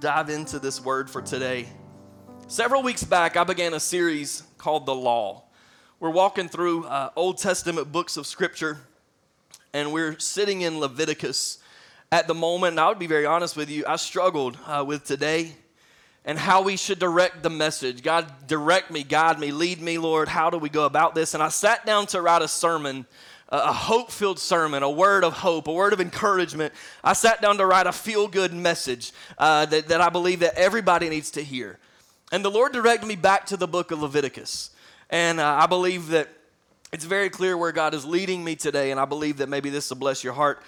Dive into this word for today. Several weeks back, I began a series called The Law. We're walking through uh, Old Testament books of Scripture, and we're sitting in Leviticus at the moment. And I would be very honest with you, I struggled uh, with today and how we should direct the message. God, direct me, guide me, lead me, Lord. How do we go about this? And I sat down to write a sermon a hope filled sermon, a word of hope, a word of encouragement. I sat down to write a feel good message uh, that, that I believe that everybody needs to hear. And the Lord directed me back to the book of Leviticus. And uh, I believe that it's very clear where God is leading me today. And I believe that maybe this will bless your heart.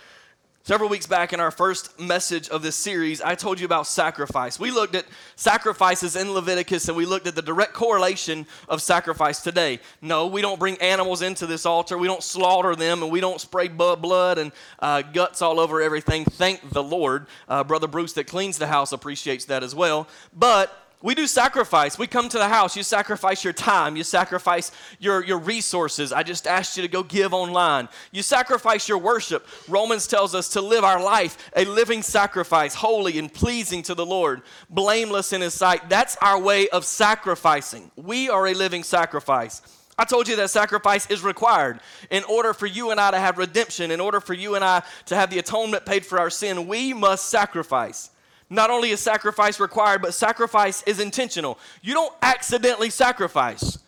Several weeks back in our first message of this series, I told you about sacrifice. We looked at sacrifices in Leviticus and we looked at the direct correlation of sacrifice today. No, we don't bring animals into this altar, we don't slaughter them, and we don't spray blood and uh, guts all over everything. Thank the Lord. Uh, Brother Bruce, that cleans the house, appreciates that as well. But we do sacrifice. We come to the house. You sacrifice your time. You sacrifice your, your resources. I just asked you to go give online. You sacrifice your worship. Romans tells us to live our life a living sacrifice, holy and pleasing to the Lord, blameless in His sight. That's our way of sacrificing. We are a living sacrifice. I told you that sacrifice is required. In order for you and I to have redemption, in order for you and I to have the atonement paid for our sin, we must sacrifice. Not only is sacrifice required, but sacrifice is intentional. You don't accidentally sacrifice.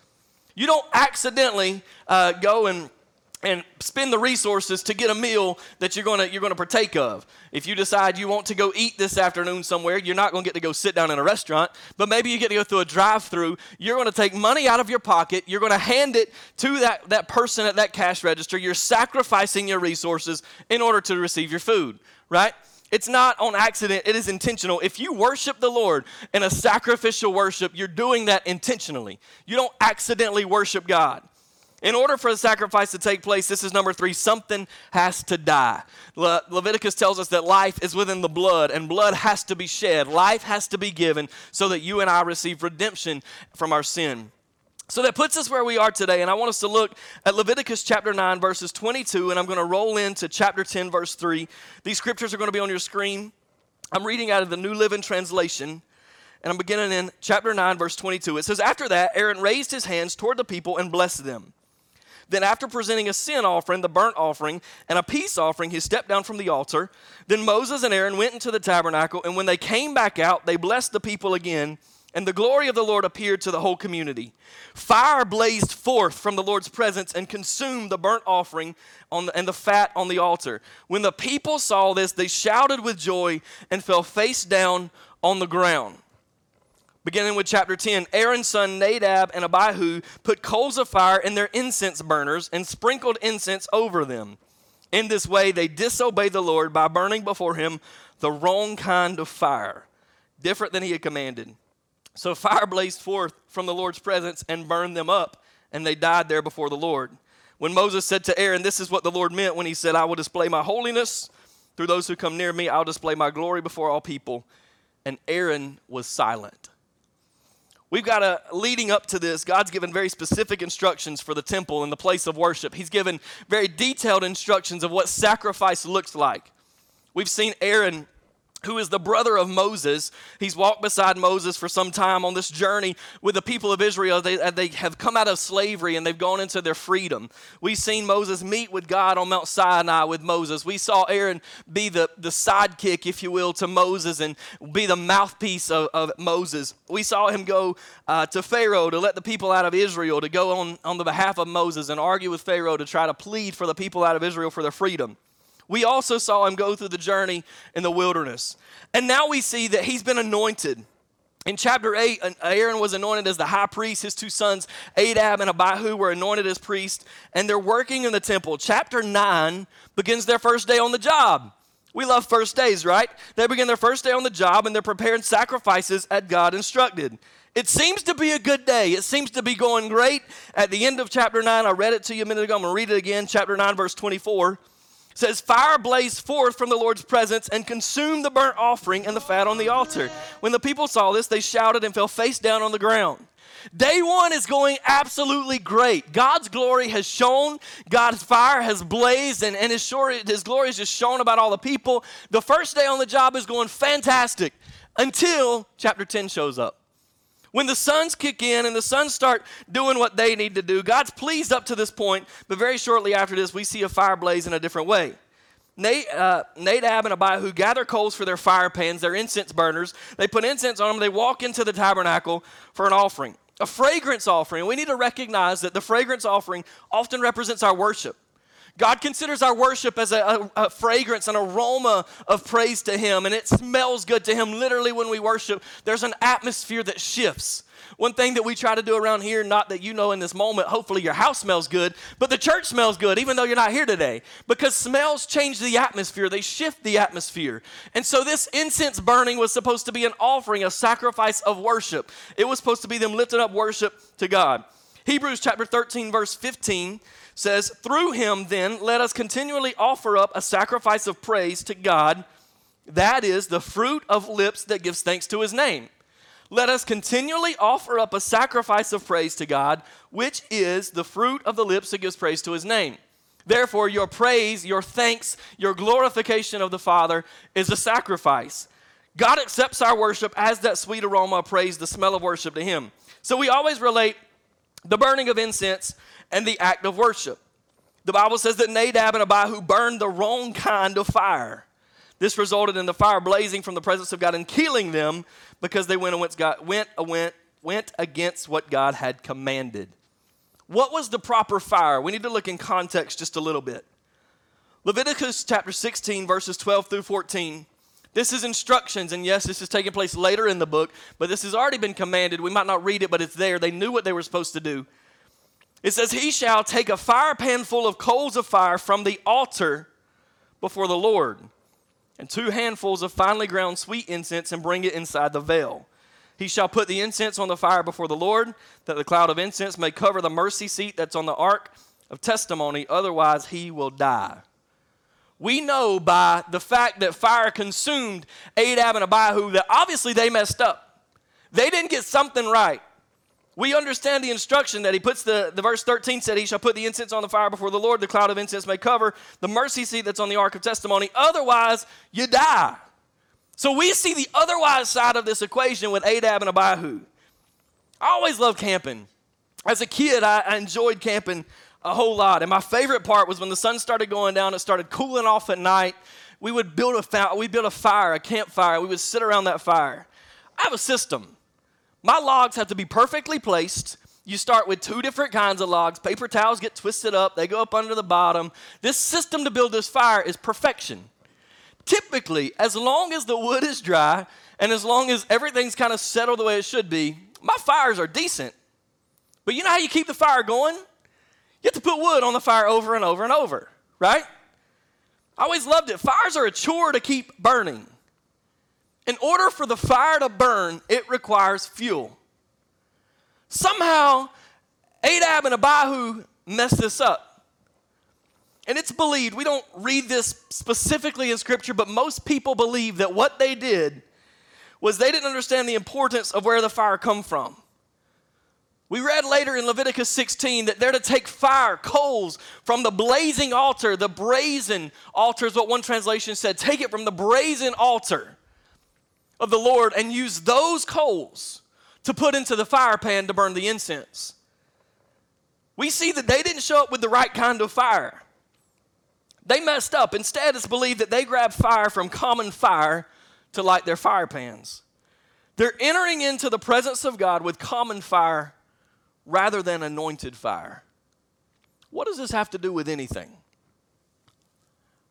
You don't accidentally uh, go and and spend the resources to get a meal that you're gonna you're gonna partake of. If you decide you want to go eat this afternoon somewhere, you're not gonna get to go sit down in a restaurant, but maybe you get to go through a drive-through. You're gonna take money out of your pocket. You're gonna hand it to that that person at that cash register. You're sacrificing your resources in order to receive your food, right? It's not on accident, it is intentional. If you worship the Lord in a sacrificial worship, you're doing that intentionally. You don't accidentally worship God. In order for the sacrifice to take place, this is number three something has to die. Le- Leviticus tells us that life is within the blood, and blood has to be shed. Life has to be given so that you and I receive redemption from our sin. So that puts us where we are today, and I want us to look at Leviticus chapter 9, verses 22, and I'm going to roll into chapter 10, verse 3. These scriptures are going to be on your screen. I'm reading out of the New Living Translation, and I'm beginning in chapter 9, verse 22. It says, After that, Aaron raised his hands toward the people and blessed them. Then, after presenting a sin offering, the burnt offering, and a peace offering, he stepped down from the altar. Then Moses and Aaron went into the tabernacle, and when they came back out, they blessed the people again and the glory of the Lord appeared to the whole community. Fire blazed forth from the Lord's presence and consumed the burnt offering the, and the fat on the altar. When the people saw this, they shouted with joy and fell face down on the ground. Beginning with chapter 10, Aaron's son Nadab and Abihu put coals of fire in their incense burners and sprinkled incense over them. In this way, they disobeyed the Lord by burning before him the wrong kind of fire, different than he had commanded. So fire blazed forth from the Lord's presence and burned them up, and they died there before the Lord. When Moses said to Aaron, This is what the Lord meant when he said, I will display my holiness through those who come near me, I'll display my glory before all people. And Aaron was silent. We've got a leading up to this, God's given very specific instructions for the temple and the place of worship. He's given very detailed instructions of what sacrifice looks like. We've seen Aaron who is the brother of Moses. He's walked beside Moses for some time on this journey with the people of Israel. They, they have come out of slavery and they've gone into their freedom. We've seen Moses meet with God on Mount Sinai with Moses. We saw Aaron be the, the sidekick, if you will, to Moses and be the mouthpiece of, of Moses. We saw him go uh, to Pharaoh to let the people out of Israel, to go on, on the behalf of Moses and argue with Pharaoh to try to plead for the people out of Israel for their freedom. We also saw him go through the journey in the wilderness. And now we see that he's been anointed In chapter 8, Aaron was anointed as the high priest. His two sons, Adab and Abihu, were anointed as priests, and they're working in the temple. Chapter 9 begins their first day on the job. We love first days, right? They begin their first day on the job and they're preparing sacrifices as God instructed. It seems to be a good day. It seems to be going great. At the end of chapter 9, I read it to you a minute ago. I'm going to read it again. Chapter 9, verse 24 says, Fire blazed forth from the Lord's presence and consumed the burnt offering and the fat on the altar. When the people saw this, they shouted and fell face down on the ground. Day one is going absolutely great. God's glory has shone, God's fire has blazed, and, and his, shore, his glory is just shown about all the people. The first day on the job is going fantastic until chapter 10 shows up. When the sons kick in and the sons start doing what they need to do, God's pleased up to this point, but very shortly after this, we see a fire blaze in a different way. uh, Nadab and Abihu gather coals for their fire pans, their incense burners. They put incense on them. They walk into the tabernacle for an offering, a fragrance offering. We need to recognize that the fragrance offering often represents our worship. God considers our worship as a, a, a, fragrance, an aroma of praise to Him, and it smells good to Him. Literally, when we worship, there's an atmosphere that shifts. One thing that we try to do around here, not that you know in this moment, hopefully your house smells good, but the church smells good, even though you're not here today, because smells change the atmosphere, they shift the atmosphere. And so, this incense burning was supposed to be an offering, a sacrifice of worship. It was supposed to be them lifting up worship to God. Hebrews chapter 13, verse 15 says, Through him, then, let us continually offer up a sacrifice of praise to God. That is the fruit of lips that gives thanks to his name. Let us continually offer up a sacrifice of praise to God, which is the fruit of the lips that gives praise to his name. Therefore, your praise, your thanks, your glorification of the Father is a sacrifice. God accepts our worship as that sweet aroma of praise, the smell of worship to him. So we always relate the burning of incense and the act of worship. The Bible says that Nadab and Abihu burned the wrong kind of fire. This resulted in the fire blazing from the presence of God and killing them because they went, went, went, went, went against what God had commanded. What was the proper fire? We need to look in context just a little bit. Leviticus chapter 16, verses 12 through 14. This is instructions, and yes, this is taking place later in the book, but this has already been commanded. We might not read it, but it's there. They knew what they were supposed to do. It says, He shall take a fire pan full of coals of fire from the altar before the Lord, and two handfuls of finely ground sweet incense, and bring it inside the veil. He shall put the incense on the fire before the Lord, that the cloud of incense may cover the mercy seat that's on the ark of testimony, otherwise he will die. We know by the fact that fire consumed Adab and Abihu that obviously they messed up. They didn't get something right. We understand the instruction that he puts the, the verse 13 said, He shall put the incense on the fire before the Lord, the cloud of incense may cover the mercy seat that's on the ark of testimony. Otherwise, you die. So we see the otherwise side of this equation with Adab and Abihu. I always loved camping. As a kid, I, I enjoyed camping a whole lot. And my favorite part was when the sun started going down, it started cooling off at night. We would build a, we build a fire, a campfire. We would sit around that fire. I have a system. My logs have to be perfectly placed. You start with two different kinds of logs. Paper towels get twisted up, they go up under the bottom. This system to build this fire is perfection. Typically, as long as the wood is dry and as long as everything's kind of settled the way it should be, my fires are decent. But you know how you keep the fire going? You have to put wood on the fire over and over and over, right? I always loved it. Fires are a chore to keep burning. In order for the fire to burn, it requires fuel. Somehow, Adab and Abihu messed this up. And it's believed, we don't read this specifically in Scripture, but most people believe that what they did was they didn't understand the importance of where the fire come from. We read later in Leviticus 16 that they're to take fire, coals from the blazing altar, the brazen altar is what one translation said. Take it from the brazen altar of the Lord and use those coals to put into the fire pan to burn the incense. We see that they didn't show up with the right kind of fire. They messed up. Instead, it's believed that they grabbed fire from common fire to light their fire pans. They're entering into the presence of God with common fire rather than anointed fire. What does this have to do with anything?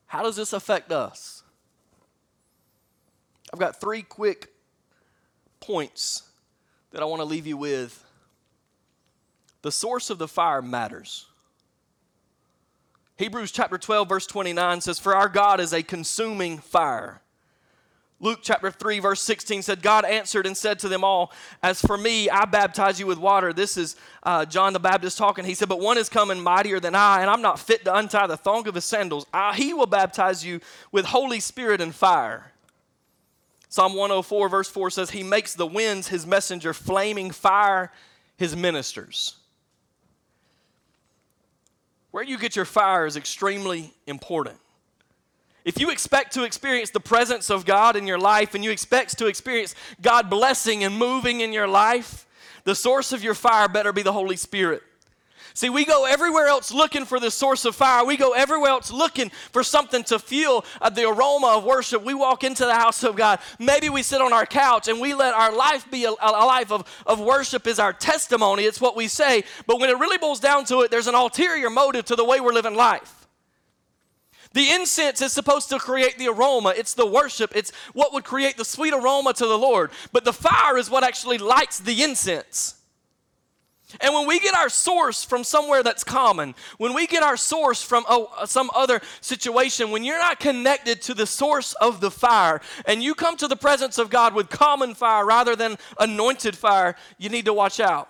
How does this affect us? I've got three quick points that I want to leave you with. The source of the fire matters. Hebrews chapter 12, verse 29 says, For our God is a consuming fire. Luke chapter 3, verse 16 said, God answered and said to them all, As for me, I baptize you with water. This is uh, John the Baptist talking. He said, But one is coming mightier than I, and I'm not fit to untie the thong of his sandals. I, he will baptize you with Holy Spirit and fire. Psalm 104, verse 4 says, He makes the winds his messenger, flaming fire his ministers. Where you get your fire is extremely important. If you expect to experience the presence of God in your life and you expect to experience God blessing and moving in your life, the source of your fire better be the Holy Spirit. See, we go everywhere else looking for the source of fire. We go everywhere else looking for something to fuel uh, the aroma of worship. We walk into the house of God. Maybe we sit on our couch and we let our life be a, a life of, of worship is our testimony. It's what we say. But when it really boils down to it, there's an ulterior motive to the way we're living life. The incense is supposed to create the aroma. It's the worship. It's what would create the sweet aroma to the Lord. But the fire is what actually lights the incense. And when we get our source from somewhere that's common, when we get our source from oh, uh, some other situation, when you're not connected to the source of the fire, and you come to the presence of God with common fire rather than anointed fire, you need to watch out.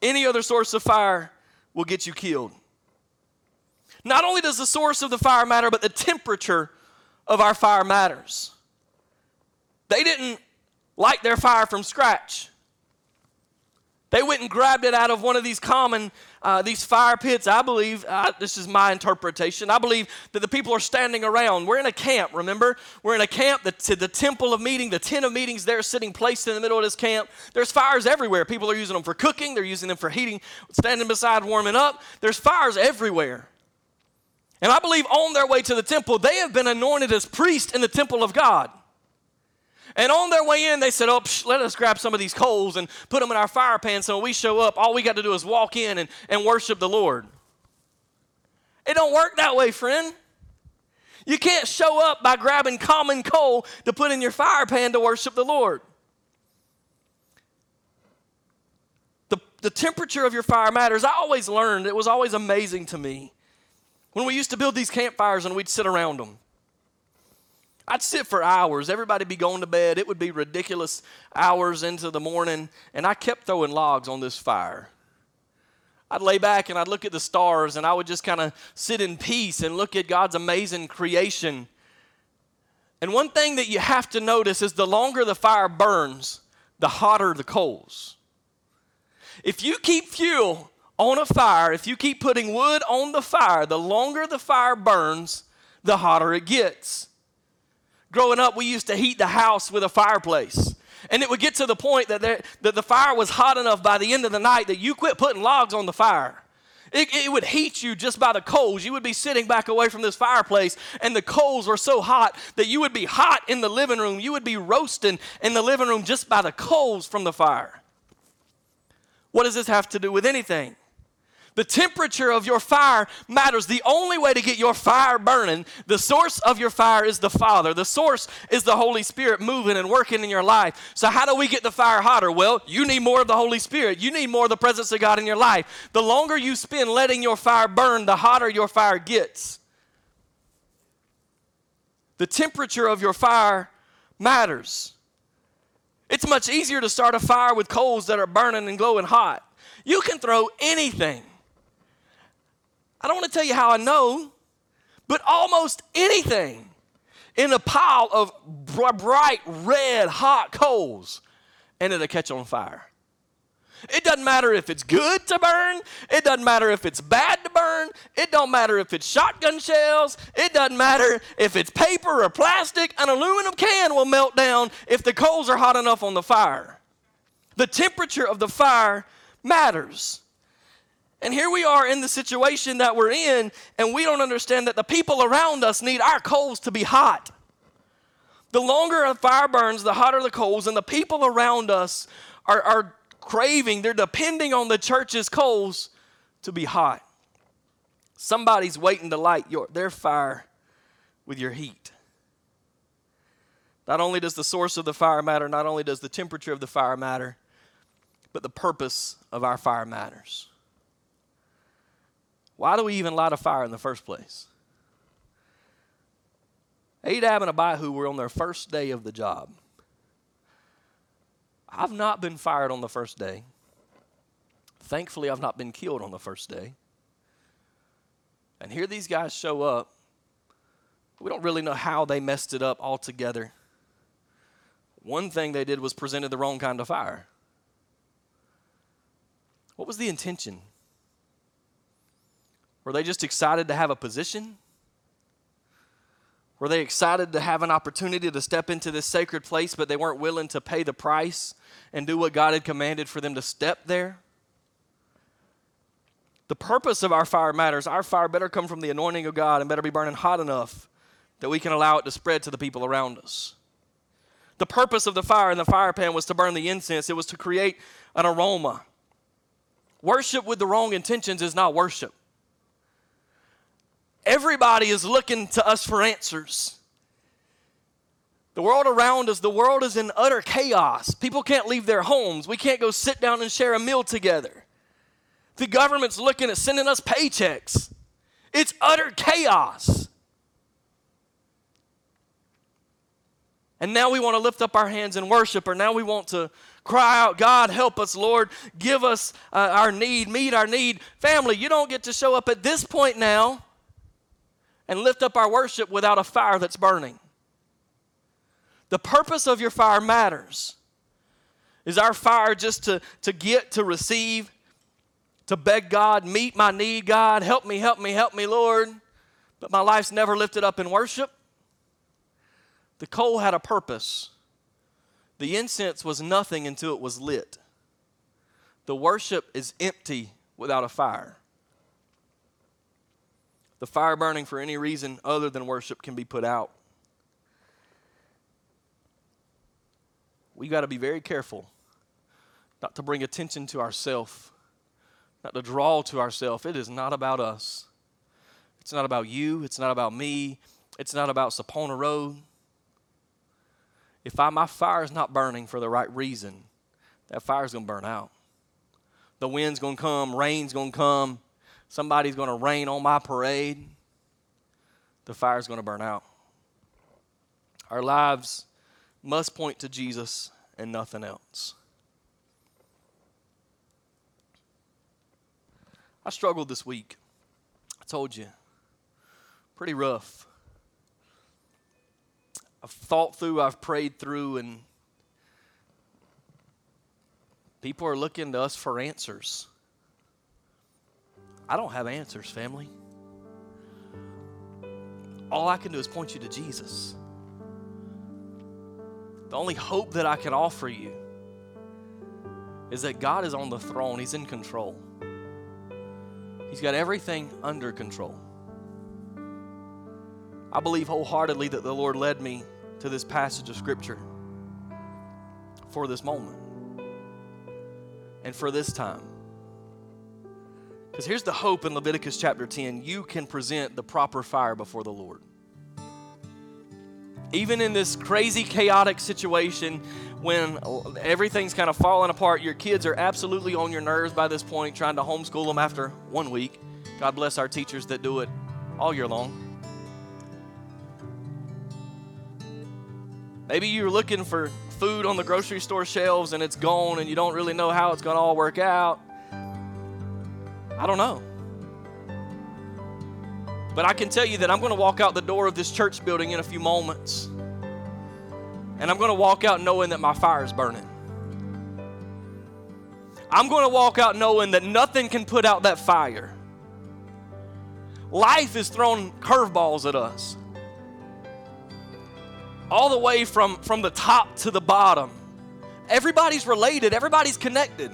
Any other source of fire will get you killed. Not only does the source of the fire matter, but the temperature of our fire matters. They didn't light their fire from scratch. They went and grabbed it out of one of these common, uh, these fire pits. I believe, uh, this is my interpretation, I believe that the people are standing around. We're in a camp, remember? We're in a camp, the, the temple of meeting, the tent of meetings there sitting placed in the middle of this camp. There's fires everywhere. People are using them for cooking, they're using them for heating, standing beside, warming up. There's fires everywhere. And I believe on their way to the temple, they have been anointed as priests in the temple of God. And on their way in, they said, Oh, psh, let us grab some of these coals and put them in our fire pan so when we show up, all we got to do is walk in and, and worship the Lord. It don't work that way, friend. You can't show up by grabbing common coal to put in your fire pan to worship the Lord. The, the temperature of your fire matters. I always learned, it was always amazing to me when we used to build these campfires and we'd sit around them. I'd sit for hours. Everybody'd be going to bed. It would be ridiculous hours into the morning, and I kept throwing logs on this fire. I'd lay back and I'd look at the stars, and I would just kind of sit in peace and look at God's amazing creation. And one thing that you have to notice is the longer the fire burns, the hotter the coals. If you keep fuel on a fire, if you keep putting wood on the fire, the longer the fire burns, the hotter it gets. Growing up, we used to heat the house with a fireplace. And it would get to the point that, there, that the fire was hot enough by the end of the night that you quit putting logs on the fire. It, it, would heat you just by the coals. You would be sitting back away from this fireplace, and the coals were so hot that you would be hot in the living room. You would be roasting in the living room just by the coals from the fire. What does this have to do with anything? The temperature of your fire matters. The only way to get your fire burning, the source of your fire is the Father. The source is the Holy Spirit moving and working in your life. So, how do we get the fire hotter? Well, you need more of the Holy Spirit. You need more of the presence of God in your life. The longer you spend letting your fire burn, the hotter your fire gets. The temperature of your fire matters. It's much easier to start a fire with coals that are burning and glowing hot. You can throw anything I don't want to tell you how I know, but almost anything in a pile of bright red hot coals and it'll catch on fire. It doesn't matter if it's good to burn. It doesn't matter if it's bad to burn. It don't matter if it's shotgun shells. It doesn't matter if it's paper or plastic. An aluminum can will melt down if the coals are hot enough on the fire. The temperature of the fire matters. And here we are in the situation that we're in, and we don't understand that the people around us need our coals to be hot. The longer a fire burns, the hotter the coals, and the people around us are, are craving, they're depending on the church's coals to be hot. Somebody's waiting to light your, their fire with your heat. Not only does the source of the fire matter, not only does the temperature of the fire matter, but the purpose of our fire matters. Why do we even light a fire in the first place? Adab and Abihu were on their first day of the job. I've not been fired on the first day. Thankfully, I've not been killed on the first day. And here these guys show up. We don't really know how they messed it up altogether. One thing they did was presented the wrong kind of fire. What was the intention? Were they just excited to have a position? Were they excited to have an opportunity to step into this sacred place, but they weren't willing to pay the price and do what God had commanded for them to step there? The purpose of our fire matters. Our fire better come from the anointing of God and better be burning hot enough that we can allow it to spread to the people around us. The purpose of the fire in the fire pan was to burn the incense, it was to create an aroma. Worship with the wrong intentions is not worship. Everybody is looking to us for answers. The world around us, the world is in utter chaos. People can't leave their homes. We can't go sit down and share a meal together. The government's looking at sending us paychecks. It's utter chaos. And now we want to lift up our hands in worship, or now we want to cry out, God, help us, Lord, give us uh, our need, meet our need. Family, you don't get to show up at this point now and lift up our worship without a fire that's burning. The purpose of your fire matters. Is our fire just to, to get, to receive? to beg God, meet my need, God, help me, help me, help me, Lord. But my life's never lifted up in worship. The coal had a purpose. The incense was nothing until it was lit. The worship is empty without a fire. The fire burning for any reason other than worship can be put out. We got to be very careful not to bring attention to ourselves not to draw to ourselves. It is not about us. It's not about you. It's not about me. It's not about Sapona Road. If I, my fire is not burning for the right reason, that fire is going to burn out. The wind's going to come, rain's going to come, somebody's going to rain on my parade. The fire's going to burn out. Our lives must point to Jesus and nothing else. I struggled this week. I told you. Pretty rough. I've thought through, I've prayed through, and people are looking to us for answers. I don't have answers, family. All I can do is point you to Jesus. The only hope that I can offer you is that God is on the throne, He's in control. He's got everything under control. I believe wholeheartedly that the Lord led me to this passage of Scripture for this moment and for this time. Because here's the hope in Leviticus chapter 10 you can present the proper fire before the Lord. Even in this crazy, chaotic situation, when everything's kind of falling apart, your kids are absolutely on your nerves by this point, trying to homeschool them after one week. God bless our teachers that do it all year long. Maybe you're looking for food on the grocery store shelves and it's gone and you don't really know how it's going to all work out. I don't know. But I can tell you that I'm going to walk out the door of this church building in a few moments. And I'm going to walk out knowing that my fire is burning. I'm going to walk out knowing that nothing can put out that fire. Life is throwing curveballs at us. All the way from, from the top to the bottom. Everybody's related, everybody's connected.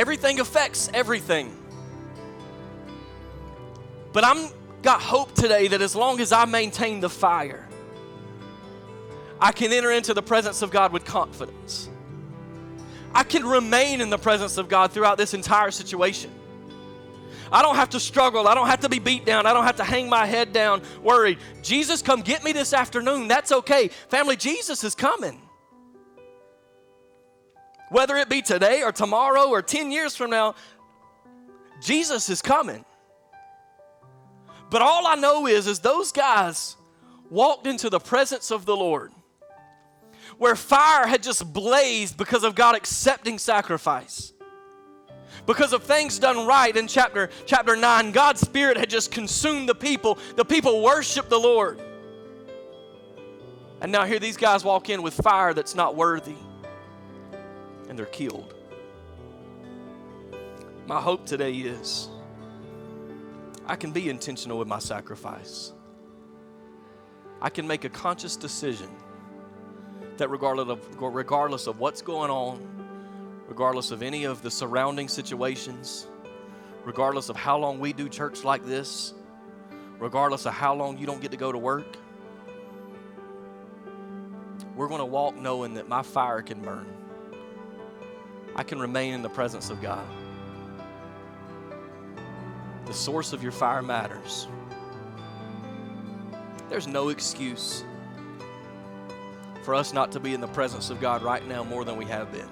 Everything affects everything. But I'm got hope today that as long as I maintain the fire, I can enter into the presence of God with confidence. I can remain in the presence of God throughout this entire situation. I don't have to struggle. I don't have to be beat down. I don't have to hang my head down worried. Jesus, come get me this afternoon. That's okay. Family, Jesus is coming. Whether it be today or tomorrow or 10 years from now, Jesus is coming. But all I know is, is those guys walked into the presence of the Lord where fire had just blazed because of God accepting sacrifice. Because of things done right in chapter, chapter 9, God's Spirit had just consumed the people. The people worshiped the Lord. And now here these guys walk in with fire that's not worthy, and they're killed. My hope today is I can be intentional with my sacrifice. I can make a conscious decision that regardless of, regardless of what's going on, regardless of any of the surrounding situations, regardless of how long we do church like this, regardless of how long you don't get to go to work, we're going to walk knowing that my fire can burn. I can remain in the presence of God. The source of your fire matters. There's no excuse for us not to be in the presence of God right now more than we have been.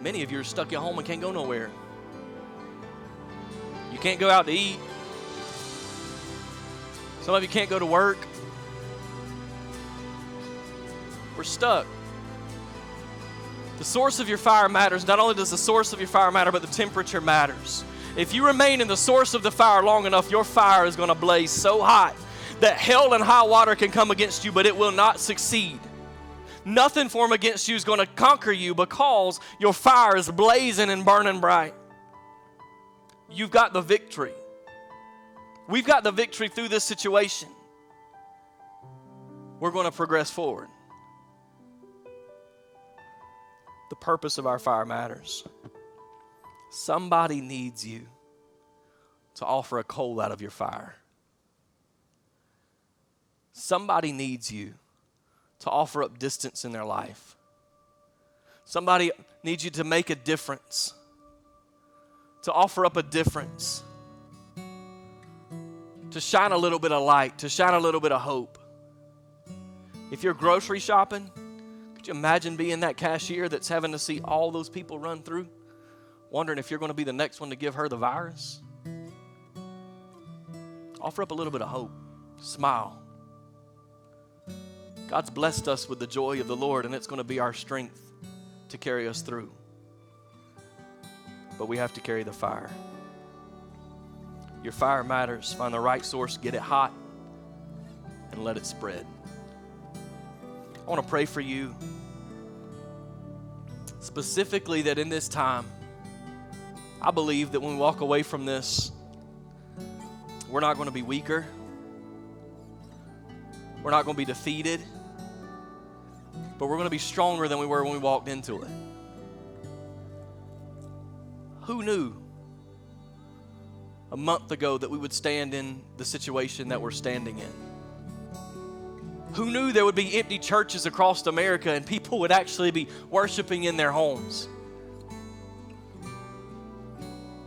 Many of you are stuck at home and can't go nowhere. You can't go out to eat. Some of you can't go to work. We're stuck. The source of your fire matters. Not only does the source of your fire matter, but the temperature matters. If you remain in the source of the fire long enough, your fire is going to blaze so hot that hell and high water can come against you, but it will not succeed. Nothing formed against you is going to conquer you because your fire is blazing and burning bright. You've got the victory. We've got the victory through this situation. We're going to progress forward. The purpose of our fire matters. Somebody needs you to offer a coal out of your fire. Somebody needs you to offer up distance in their life. Somebody needs you to make a difference, to offer up a difference, to shine a little bit of light, to shine a little bit of hope. If you're grocery shopping, could you imagine being that cashier that's having to see all those people run through, wondering if you're going to be the next one to give her the virus? Offer up a little bit of hope, smile. God's blessed us with the joy of the Lord, and it's going to be our strength to carry us through. But we have to carry the fire. Your fire matters. Find the right source, get it hot, and let it spread. I want to pray for you specifically that in this time, I believe that when we walk away from this, we're not going to be weaker. We're not going to be defeated, but we're going to be stronger than we were when we walked into it. Who knew a month ago that we would stand in the situation that we're standing in? Who knew there would be empty churches across America and people would actually be worshiping in their homes?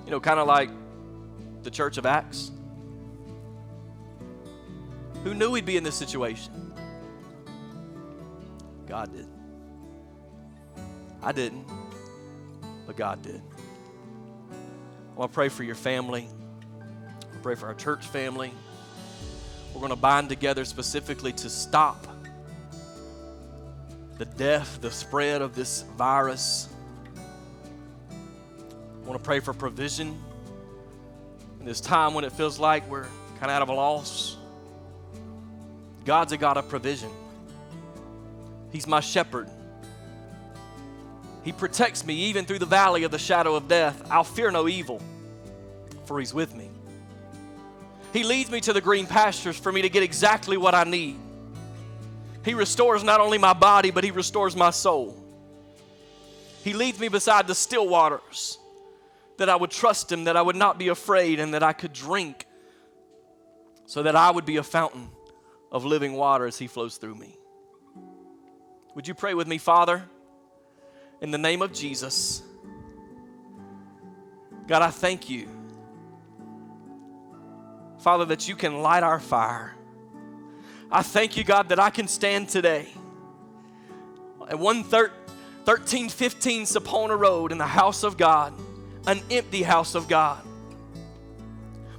You know, kind of like the Church of Acts. Who knew we'd be in this situation? God did. I didn't, but God did. I want to pray for your family. I pray for our church family. We're going to bind together specifically to stop the death, the spread of this virus. I want to pray for provision in this time when it feels like we're kind of out of a loss. God's a God of provision. He's my shepherd. He protects me even through the valley of the shadow of death. I'll fear no evil, for He's with me. He leads me to the green pastures for me to get exactly what I need. He restores not only my body, but He restores my soul. He leads me beside the still waters that I would trust Him, that I would not be afraid, and that I could drink so that I would be a fountain of living water as He flows through me. Would you pray with me, Father? In the name of Jesus, God, I thank you, Father, that you can light our fire. I thank you, God, that I can stand today at 1315 Sapona Road in the house of God, an empty house of God.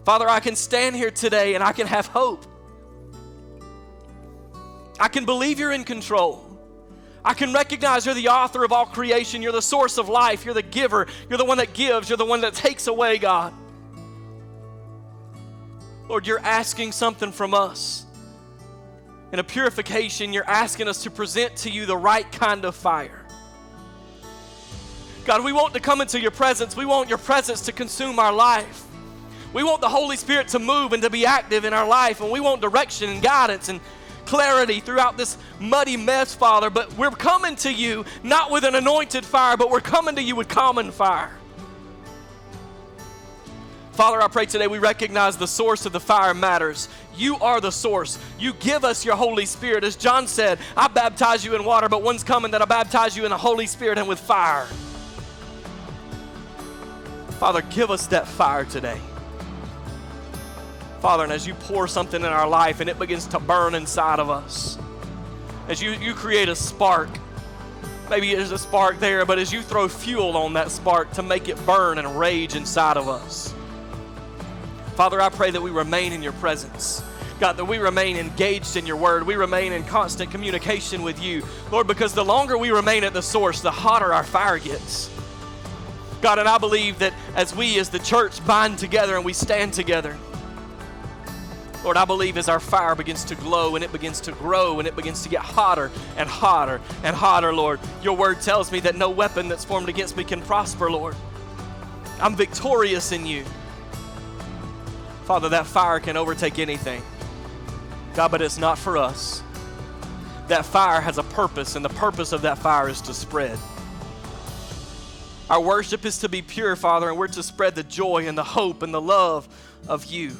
Father, I can stand here today and I can have hope. I can believe you're in control. I can recognize you're the author of all creation. You're the source of life. You're the giver. You're the one that gives. You're the one that takes away, God. Lord, you're asking something from us. In a purification, you're asking us to present to you the right kind of fire. God, we want to come into your presence. We want your presence to consume our life. We want the Holy Spirit to move and to be active in our life, and we want direction and guidance and clarity throughout this muddy mess, Father. But we're coming to you not with an anointed fire, but we're coming to you with common fire. Father, I pray today we recognize the source of the fire matters. You are the source. You give us your Holy Spirit. As John said, I baptize you in water, but one's coming that I baptize you in the Holy Spirit and with fire. Father, give us that fire today. Father, and as you pour something in our life and it begins to burn inside of us, as you, you create a spark, maybe there's a spark there, but as you throw fuel on that spark to make it burn and rage inside of us. Father, I pray that we remain in your presence. God, that we remain engaged in your word. We remain in constant communication with you. Lord, because the longer we remain at the source, the hotter our fire gets. God, and I believe that as we, as the church, bind together and we stand together, Lord, I believe as our fire begins to glow and it begins to grow and it begins to get hotter and hotter and hotter, Lord, your word tells me that no weapon that's formed against me can prosper, Lord. I'm victorious in you. Father, that fire can overtake anything. God, but it's not for us. That fire has a purpose, and the purpose of that fire is to spread. Our worship is to be pure, Father, and we're to spread the joy and the hope and the love of you.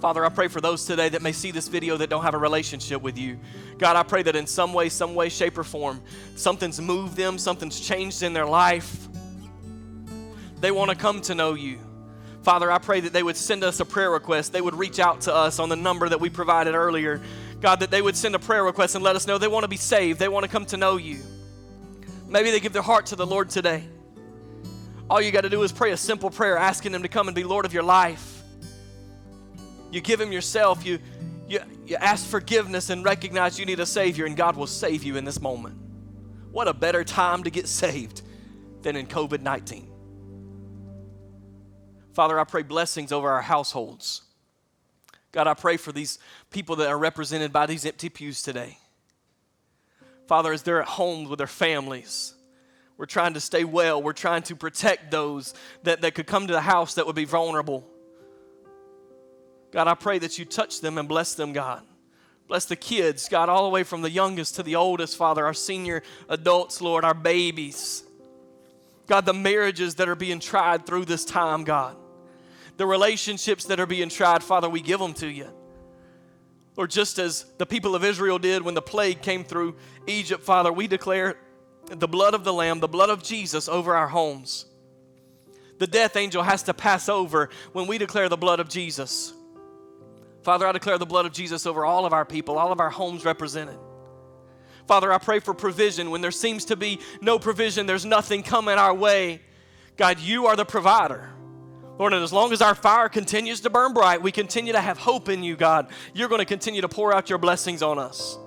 Father, I pray for those today that may see this video that don't have a relationship with you. God, I pray that in some way, some way, shape, or form, something's moved them, something's changed in their life. They want to come to know you. Father, I pray that they would send us a prayer request. They would reach out to us on the number that we provided earlier. God, that they would send a prayer request and let us know they want to be saved. They want to come to know you. Maybe they give their heart to the Lord today. All you got to do is pray a simple prayer asking Him to come and be Lord of your life. You give Him yourself. You, you, you ask forgiveness and recognize you need a Savior, and God will save you in this moment. What a better time to get saved than in COVID 19. Father, I pray blessings over our households. God, I pray for these people that are represented by these empty pews today. Father, as they're at home with their families, we're trying to stay well. We're trying to protect those that, that could come to the house that would be vulnerable. God, I pray that you touch them and bless them, God. Bless the kids, God, all the way from the youngest to the oldest, Father, our senior adults, Lord, our babies. God, the marriages that are being tried through this time, God. The relationships that are being tried, Father, we give them to you. Lord, just as the people of Israel did when the plague came through Egypt, Father, we declare the blood of the Lamb, the blood of Jesus over our homes. The death angel has to pass over when we declare the blood of Jesus. Father, I declare the blood of Jesus over all of our people, all of our homes represented. Father, I pray for provision when there seems to be no provision, there's nothing coming our way. God, you are the provider. Lord, and as long as our fire continues to burn bright, we continue to have hope in you, God. You're going to continue to pour out your blessings on us.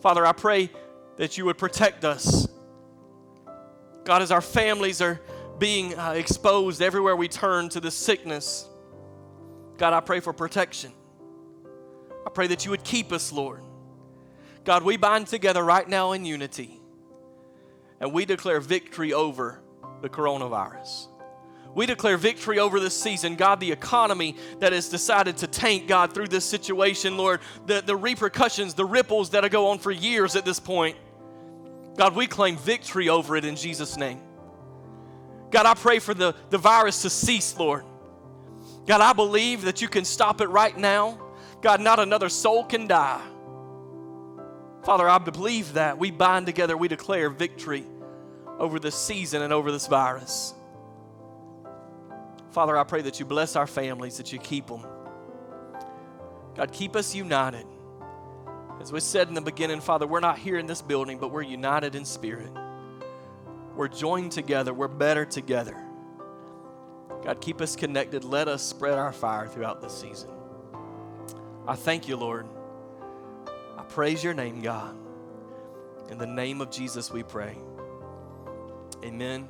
Father, I pray that you would protect us. God, as our families are being uh, exposed everywhere we turn to this sickness, God, I pray for protection. I pray that you would keep us, Lord. God, we bind together right now in unity and we declare victory over the coronavirus. We declare victory over this season. God, the economy that has decided to tank, God, through this situation, Lord, the, the repercussions, the ripples that go on for years at this point. God, we claim victory over it in Jesus' name. God, I pray for the, the virus to cease, Lord. God, I believe that you can stop it right now. God, not another soul can die. Father, I believe that. We bind together, we declare victory over this season and over this virus. Father, I pray that you bless our families, that you keep them. God, keep us united. As we said in the beginning, Father, we're not here in this building, but we're united in spirit. We're joined together, we're better together. God, keep us connected. Let us spread our fire throughout this season. I thank you, Lord. I praise your name, God. In the name of Jesus, we pray. Amen.